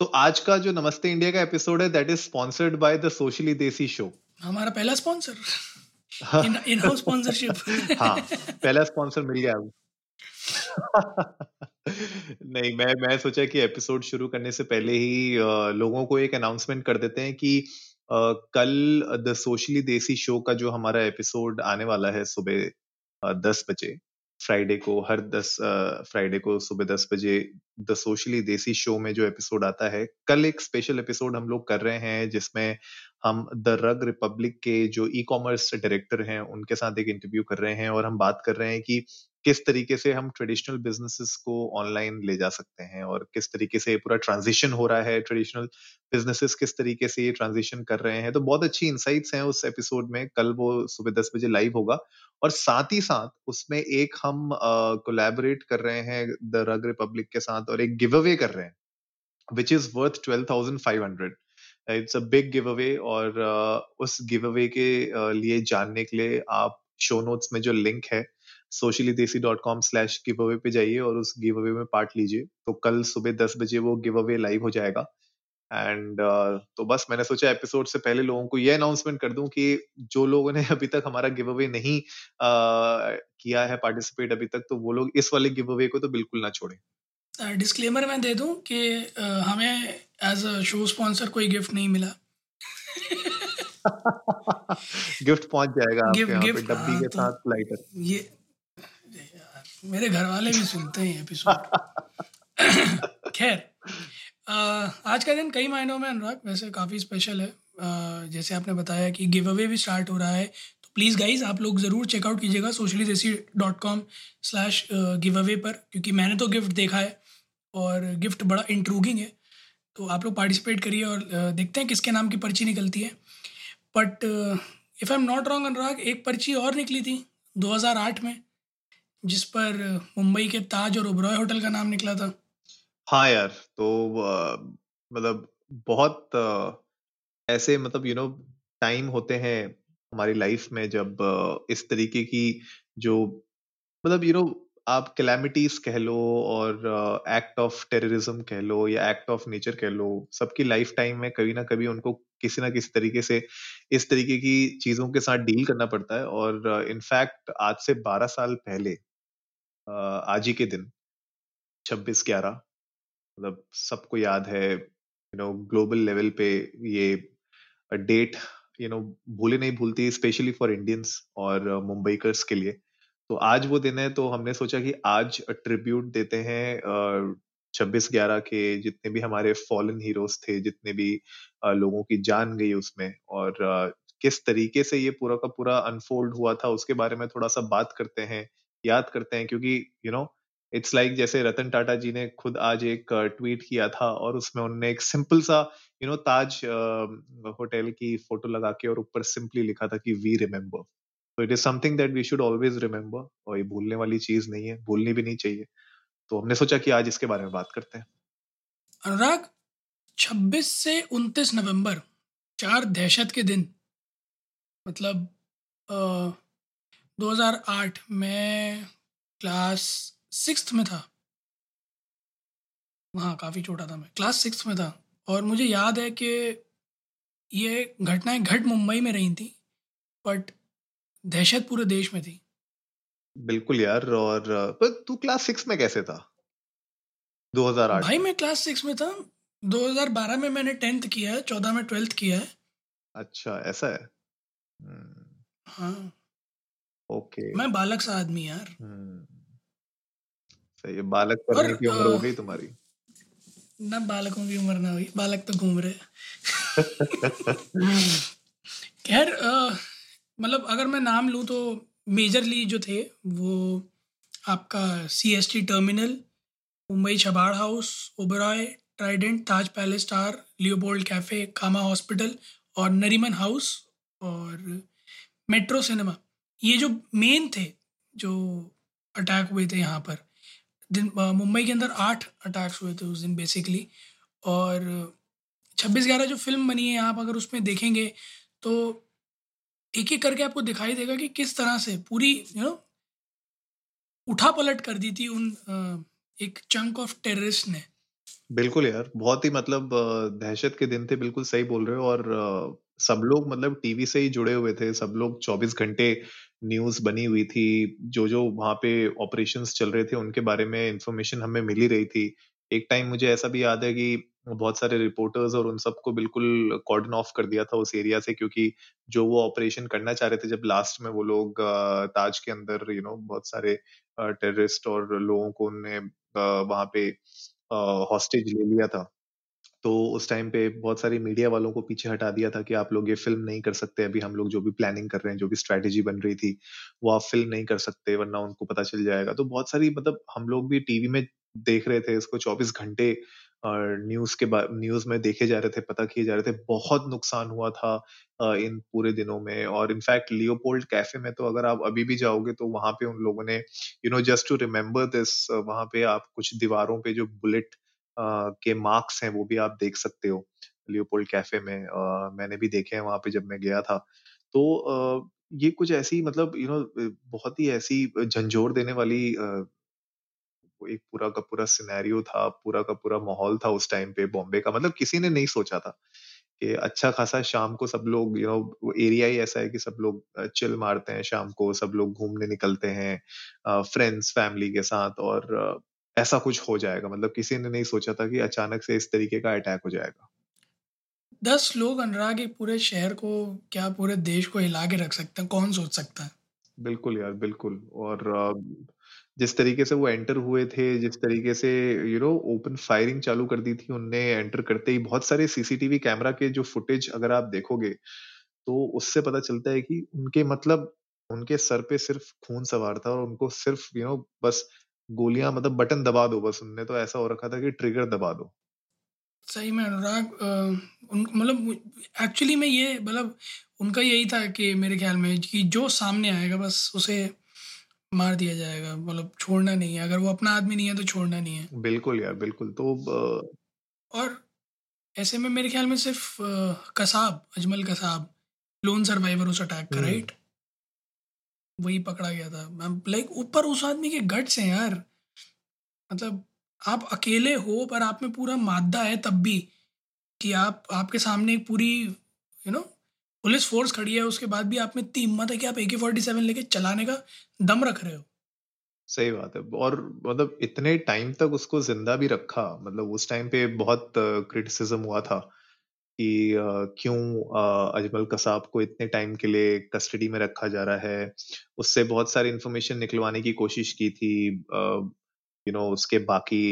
तो आज का जो नमस्ते इंडिया का एपिसोड है that is sponsored by the Socially Desi show हमारा पहला स्पॉन्सर इन हाउस स्पॉन्सरशिप हाँ पहला स्पॉन्सर मिल गया नहीं मैं मैं सोचा कि एपिसोड शुरू करने से पहले ही लोगों को एक अनाउंसमेंट कर देते हैं कि अ, कल द सोशली देसी शो का जो हमारा एपिसोड आने वाला है सुबह दस बजे फ्राइडे को, हर दस फ्राइडे को सुबह दस बजे द सोशली देसी शो में जो एपिसोड आता है, कल एक स्पेशल एपिसोड हम लोग कर रहे हैं जिसमें हम द रग रिपब्लिक के जो ई कॉमर्स डायरेक्टर हैं, उनके साथ एक इंटरव्यू कर रहे हैं और हम बात कर रहे हैं कि किस तरीके से हम ट्रेडिशनल बिजनेसेस को ऑनलाइन ले जा सकते हैं और किस तरीके से पूरा ट्रांजिशन हो रहा है ट्रेडिशनल बिजनेसेस किस तरीके से ये ट्रांजिशन कर रहे हैं? तो बहुत अच्छी इंसाइट्स हैं उस एपिसोड में। कल वो सुबह दस बजे लाइव होगा। और साथ ही साथ उसमें एक हम कोलैबोरेट कर रहे हैं द रग रिपब्लिक के साथ और एक गिव अवे कर रहे हैं which is worth twelve thousand five hundred it's a big give away और uh, उस गिव अवे के uh, लिए जानने के लिए आप शो नोट्स में जो लिंक है sociallydeसी dot com slash give away पे जाइए और उस गिव अवे में पार्ट लीजिए। तो कल सुबह दस बजे वो गिव अवे लाइव हो जाएगा। एंड uh, तो बस मैंने सोचा एपिसोड से पहले लोगों को ये अनाउंसमेंट कर दूँ कि जो लोगों ने अभी तक हमारा गिव अवे नहीं uh, किया है पार्टिसिपेट अभी तक तो वो लोग इस वाले गिव अवे को तो बिल्कुल ना छोड़ें। डिस्क्लेमर uh, मैं दे दूँ कि अ, हमें एज अ शो स्पॉन्सर कोई गिफ्ट नहीं मिला। गिफ्ट पहुँच जाएगा आपके गिफ्ट यहाँ पे गिफ्ट डब्बी हाँ, के तो साथ लाइटर ये मेरे घर वाले भी सुनते हैं एपिसोड खैर आज का दिन कई मायनों में अनुराग वैसे काफ़ी स्पेशल है। अ, जैसे आपने बताया कि गिव अवे भी स्टार्ट हो रहा है तो प्लीज़ गाइज़ आप लोग ज़रूर चेकआउट कीजिएगा Socially Desi dot com slash give away पर क्योंकि मैंने तो गिफ्ट देखा है और गिफ्ट बड़ा इंट्रूगिंग है। तो आप लोग पार्टिसिपेट करिए और देखते हैं किसके नाम की पर्ची निकलती है। But if I am not wrong Anurag एक पर्ची और निकली थी 2008 में। जिस पर मुंबई के ताज और ओबरॉय होटल का नाम निकला था। हाँ यार तो मतलब बहुत ऐसे मतलब यू नो टाइम होते हैं हमारी लाइफ में जब इस तरीके की जो मतलब यू नो आप कैलामिटीज कह लो और एक्ट ऑफ़ टेररिज्म कह लो या एक्ट ऑफ़ नेचर कह लो, सबकी लाइफ टाइम में कभी ना कभी उनको किसी ना किसी तरीके से इस तरीके की चीज़ों के साथ डील करना पड़ता है। और इनफैक्ट आज से 12 साल पहले आज ही के दिन 26 ग्यारह मतलब सबको याद है यू नो ग्लोबल लेवल पे ये डेट यू नो भूले नहीं भूलती स्पेशली फॉर इंडियंस और मुंबईकर्स के लिए। तो आज वो दिन है तो हमने सोचा कि आज ट्रिब्यूट देते हैं छब्बीस ग्यारह के जितने भी हमारे फॉलन हीरोज थे, जितने भी लोगों की जान गई उसमें और किस तरीके से ये पूरा का पूरा अनफोल्ड हुआ था, उसके बारे में थोड़ा सा बात करते हैं। याद करते हैं क्योंकि यू नो इट्स लाइक जैसे रतन टाटा जी ने खुद आज एक ट्वीट किया था और उसमें उन्होंने एक सिंपल सा यू नो ताज होटल की फ़ोटो लगा के और ऊपर सिंपली लिखा था कि वी रिमेम्बर तो it is something that we should always remember और ये भूलने वाली चीज़ नहीं है, भूलनी भी नहीं चाहिए। तो हमने सोचा कि आज इसके बारे में बात करते हैं। अनुराग 26 से 29 नवंबर, चार दहशत के दिन मतलब 2008 में क्लास सिक्स में था। हाँ काफ़ी छोटा था मैं। क्लास सिक्स में था। और मुझे याद है कि ये घटनाएँ घट मुंबई में रही थी बट दहशत पूरे देश में थी। बिल्कुल यार और पर तू क्लास सिक्स में कैसे था? 2008 भाई मैं। क्लास सिक्स में था। 2012 में मैंने टेंथ किया है चौदह में ट्वेल्थ किया है। अच्छा ऐसा है। हम्म, हाँ। ओके। मैं बालक सा आदमी यार। हम्म, सही है बालक और की उम्र हो गई तुम्हारी। ना बालकों की उम्र ना हुई बालक तो घूम रहे खैर मतलब अगर मैं नाम लूँ तो मेजरली जो थे वो आपका C S T terminal Mumbai Chabad house Oberoi Trident Taj palace star Leopold cafe Cama hospital और नरीमन हाउस और मेट्रो सिनेमा ये जो मेन थे, जो अटैक हुए थे यहाँ पर, दिन मुंबई के अंदर आठ अटैक्स हुए थे उस दिन बेसिकली और छब्बीस ग्यारह जो फ़िल्म बनी है, आप अगर उसमें देखेंगे तो एक एक करके आपको दिखाई देगा कि किस तरह से पूरी यू नो उठा पलट कर दी थी उन एक चंक ऑफ़ टेररिस्ट ने। बिल्कुल यार, बहुत ही मतलब दहशत के दिन थे, बिल्कुल सही बोल रहे हो और सब लोग मतलब टीवी से ही जुड़े हुए थे, सब लोग 24 घंटे न्यूज़ बनी हुई थी जो जो वहाँ पे ऑपरेशंस चल रहे थे, उनके बारे में इंफॉर्मेशन हमें मिल रही थी। एक टाइम मुझे ऐसा भी याद है कि बहुत सारे रिपोर्टर्स और उन सबको बिल्कुल कॉर्डन ऑफ़ कर दिया था उस एरिया से, क्योंकि जो वो ऑपरेशन करना चाह रहे थे, जब लास्ट में वो लोग ताज के अंदर यू नो बहुत सारे टेररिस्ट और लोगों को उनने वहाँ पे हॉस्टेज ले लिया था। तो उस टाइम पे बहुत सारी मीडिया वालों को पीछे हटा दिया था कि आप लोग ये फ़िल्म नहीं कर सकते, अभी हम लोग जो भी प्लानिंग कर रहे हैं, जो भी स्ट्रेटेजी बन रही थी, वो आप फ़िल्म नहीं कर सकते, वरना उनको पता चल जाएगा। तो बहुत सारी मतलब हम लोग भी टीवी में देख रहे थे इसको 24 घंटे और न्यूज़ के न्यूज़ में देखे जा रहे थे, पता किए जा रहे थे। बहुत नुकसान हुआ था इन पूरे दिनों में। और इनफैक्ट लियोपोल्ड कैफ़े में तो अगर आप अभी भी जाओगे तो वहाँ पे उन लोगों ने you know just to remember this वहाँ पे आप कुछ दीवारों पे जो बुलेट के मार्क्स हैं वो भी आप देख सकते हो लियोपोल्ड कैफ़े में। आ, मैंने भी देखे हैं वहाँ पे जब मैं गया था। तो आ, ये कुछ ऐसी मतलब यू नो बहुत ही ऐसी झंझोर देने वाली आ, एक पूरा का पूरा सिनेरियो था पूरा का पूरा माहौल था उस टाइम पे बॉम्बे का। मतलब किसी ने नहीं सोचा था कि अच्छा खासा शाम को सब लोग यू नो एरिया ही ऐसा है कि सब लोग चिल मारते हैं शाम को सब लोग घूमने निकलते हैं फ्रेंड्स फैमिली के साथ और ऐसा कुछ हो जाएगा। मतलब किसी ने नहीं सोचा था कि अचानक से इस तरीके का अटैक हो जाएगा। दस लोग अनुराग एक पूरे शहर को क्या पूरे देश को हिला के रख सकते हैं? कौन सोच सकता है? बिल्कुल यार बिल्कुल। और जिस तरीके से वो एंटर हुए थे जिस तरीके से यू नो ओपन फायरिंग चालू कर दी थी उनने एंटर करते ही बहुत सारे सीसीटीवी कैमरा के जो फुटेज अगर आप देखोगे तो उससे पता चलता है कि उनके मतलब उनके सर पे सिर्फ़ खून सवार था और उनको सिर्फ़ यू नो बस गोलियाँ मतलब बटन दबा दो बस उनने तो ऐसा हो रखा था कि ट्रिगर दबा दो। सही में अनुराग मतलब एक्चुअली में ये मतलब उनका यही था कि मेरे ख्याल में कि जो सामने आएगा बस उसे मार दिया जाएगा मतलब छोड़ना नहीं है। अगर वो अपना आदमी नहीं है तो छोड़ना नहीं है। बिल्कुल यार बिल्कुल। तो और ऐसे में मेरे ख्याल में सिर्फ़ कसाब अजमल कसाब लोन सर्वाइवर उस अटैक का राइट वही पकड़ा गया था। मैम लाइक ऊपर उस आदमी के गट्स हैं यार। मतलब आप अकेले हो, पर आप में पूरा मादा है तब भी कि आप, आपके सामने एक पूरी यू नो पुलिस फोर्स खड़ी है, उसके बाद भी आप में इतनी हिम्मत है कि आप ए के फोर्टी सेवन लेके चलाने का दम रख रहे हो। सही बात है। और मतलब इतने टाइम तक उसको ज़िंदा भी रखा मतलब उस टाइम पे बहुत क्रिटिसिज्म हुआ था। कि क्यों अजमल कसाब को इतने टाइम के लिए कस्टडी में रखा जा रहा है? उससे बहुत सारी इंफॉर्मेशन निकलवाने की कोशिश की थी यू नो उसके बाकी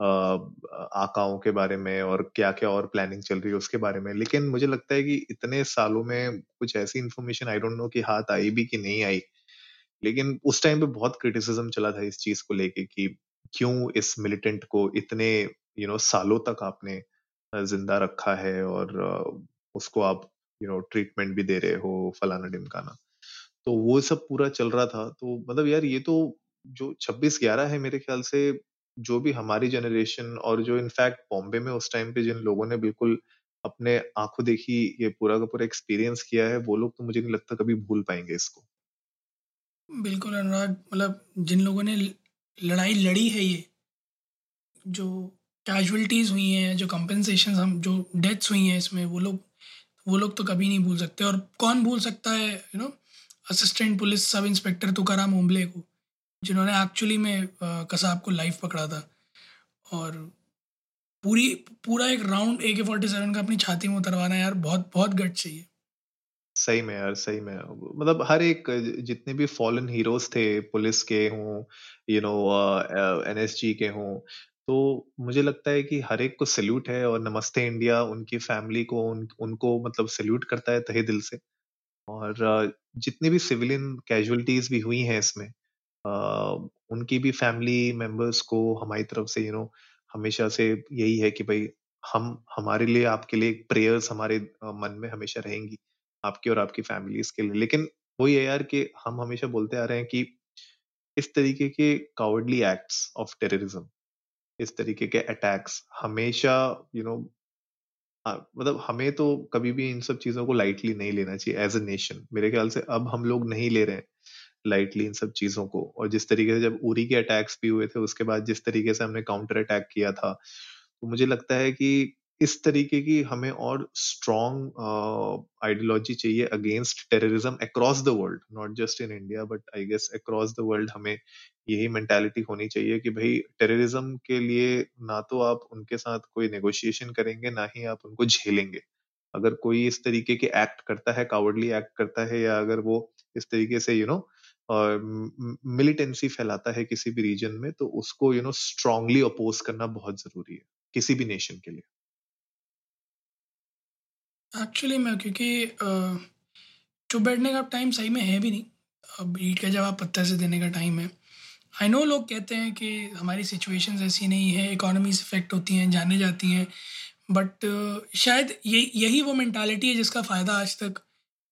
आकाओं के बारे में और क्या क्या और प्लानिंग चल रही है उसके बारे में। लेकिन मुझे लगता है कि इतने सालों में कुछ ऐसी इंफॉर्मेशन आई डोंट नो कि हाथ आई भी कि नहीं आई। लेकिन उस टाइम पे बहुत क्रिटिसिज्म चला था इस चीज़ को लेके कि क्यों इस मिलिटेंट को इतने यू you नो know, सालों तक आपने ज़िंदा रखा है और उसको आप यू नो ट्रीटमेंट भी दे रहे हो फलाना डिमकाना तो वो सब पूरा चल रहा था। तो मतलब यार ये तो जो छब्बीस ग्यारह है मेरे ख्याल से, जो भी हमारी जनरेशन और जो इनफैक्ट बॉम्बे में उस टाइम पे जिन लोगों ने बिल्कुल अपने आँखों देखी, ये पूरा का पूरा एक्सपीरियंस किया है, वो लोग तो मुझे नहीं लगता कभी भूल पाएँगे इसको। बिल्कुल अनुराग मतलब जिन लोगों ने लड़ाई लड़ी है ये, जो कैजुअलिटीज़ हुई हैं, जो कंपनसेशन हम, जो डेथ्स हुई हैं इसमें, वो लोग वो लोग तो कभी नहीं भूल सकते। और कौन भूल सकता है you know assistant police sub inspector Tukaram Ombale को, जिन्होंने एक्चुअली में कसाब को लाइव पकड़ा था। और पूरी, पूरा एक राउंड ए के फोर्टी सेवन का अपनी छाती में उतरवाना यार, बहुत बहुत गट चाहिए। सही में यार, सही में। मतलब हर एक, जितने भी फॉलन हीरोज थे, पुलिस के हों यू नो एनएसजी के हों तो मुझे लगता है कि हर एक को सल्यूट है और नमस्ते इंडिया उनकी फैमिली को उन, उनको मतलब सल्यूट करता है तहे दिल से। और जितनी भी सिविलियन कैजुअलिटीज भी हुई हैं इसमें आ, उनकी भी फैमिली मेंबर्स को हमारी तरफ़ से यू नो हमेशा से यही है कि भाई हम हमारे लिए आपके लिए प्रेयर्स हमारे मन में हमेशा रहेंगी आपके और आपकी फैमिलीज़ के लिए। लेकिन वही है यार कि हम हमेशा बोलते आ रहे हैं कि इस तरीके के कावर्डली एक्ट्स ऑफ़ टेररिज्म इस तरीके के अटैक्स हमेशा यू you नो know, मतलब हमें तो कभी भी इन सब चीज़ों को लाइटली नहीं लेना चाहिए एज ए नेशन मेरे ख्याल से अब हम लोग नहीं ले रहे हैं लाइटली इन सब चीज़ों को। और जिस तरीके से जब उरी के अटैक्स भी हुए थे उसके बाद जिस तरीके से हमने काउंटर अटैक किया था तो मुझे लगता है कि इस तरीके की हमें और स्ट्रॉन्ग आइडियोलॉजी चाहिए against terrorism across the world not just in India but I guess across the world हमें यही मेंटालिटी होनी चाहिए कि भाई टेररिज्म के लिए ना तो आप उनके साथ कोई नेगोशिएशन करेंगे, ना ही आप उनको झेलेंगे। अगर कोई इस तरीके के एक्ट करता है कावर्डली एक्ट करता है या अगर वो इस तरीके से यू नो मिलिटेंसी फैलाता है किसी भी रीजन में तो उसको यू नो स्ट्रांगली अपोज करना बहुत ज़रूरी है, किसी भी नेशन के लिए। एक्चुअली मैं क्योंकि चुप बैठने का टाइम सही में है भी नहीं। अब ईट का जवाब पत्ता से देने का टाइम है आई नो लोग कहते हैं कि हमारी सिचुएशन ऐसी नहीं है इकोनॉमीज इफ़ेक्ट होती हैं, जाने जाती हैं बट शायद ये, यही वो मैंटालिटी है जिसका फ़ायदा आज तक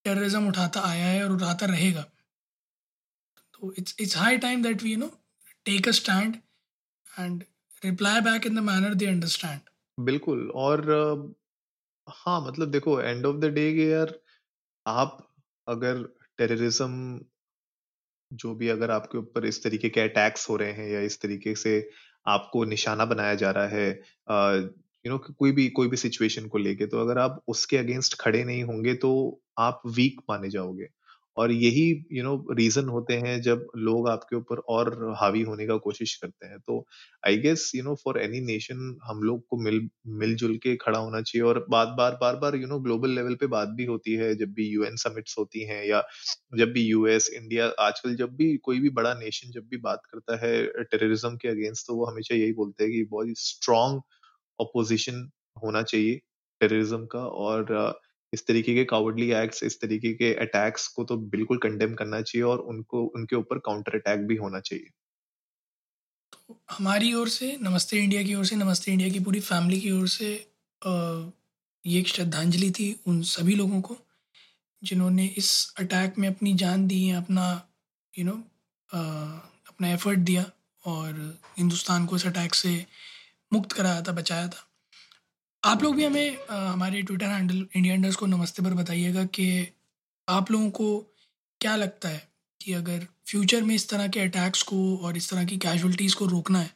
टेररिज्म उठाता आया है और उठाता रहेगा। तो it's it's high time that we you know take a stand and reply back in the manner they understand बिल्कुल, और हाँ मतलब देखो एंड ऑफ़ द डे यार, आप अगर टेररिज्म जो भी अगर आपके ऊपर इस तरीके के अटैक्स हो रहे हैं या इस तरीके से आपको निशाना बनाया जा रहा है यू नो कोई भी कोई भी सिचुएशन को लेके तो अगर आप उसके अगेंस्ट खड़े नहीं होंगे तो आप वीक माने जाओगे। और यही यू नो रीजन होते हैं जब लोग आपके ऊपर और हावी होने का कोशिश करते हैं। तो I guess you know for any nation हम लोग को मिल, मिलजुल के खड़ा होना चाहिए और बार बार बार बार यू नो ग्लोबल लेवल पे बात भी होती है। जब भी यूएन समिट्स होती हैं या जब भी यूएस इंडिया आजकल जब भी कोई भी बड़ा नेशन जब भी बात करता है टेररिज्म के अगेंस्ट तो वो हमेशा यही बोलते हैं कि बहुत स्ट्रॉन्ग अपोजिशन होना चाहिए टेररिज्म का और इस तरीके के कावर्डली एक्ट्स इस तरीके के अटैक्स को तो बिल्कुल कंडेम करना चाहिए और उनको उनके ऊपर काउंटर अटैक भी होना चाहिए। तो हमारी ओर से नमस्ते इंडिया की ओर से नमस्ते इंडिया की पूरी फैमिली की ओर से आ, ये एक श्रद्धांजलि थी उन सभी लोगों को जिन्होंने इस अटैक में अपनी जान दी है अपना यू you नो know, अपना एफर्ट दिया और हिंदुस्तान को इस अटैक से मुक्त कराया था बचाया था। आप लोग भी हमें आ, हमारे ट्विटर हैंडल इंडिया इंडर्स को नमस्ते पर बताइएगा कि आप लोगों को क्या लगता है कि अगर फ्यूचर में इस तरह के अटैक्स को और इस तरह की कैजुअलिटीज़ को रोकना है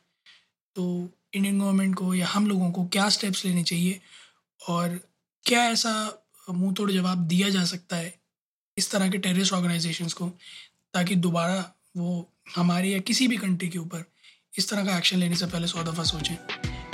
तो इंडियन गवर्नमेंट को या हम लोगों को क्या स्टेप्स लेने चाहिए और क्या ऐसा मुँह तोड़ जवाब दिया जा सकता है इस तरह के टेररिस्ट ऑर्गेनाइजेशंस को ताकि दोबारा वो हमारे या किसी भी कंट्री के ऊपर इस तरह का एक्शन लेने से पहले सौ दफ़ा सोचें।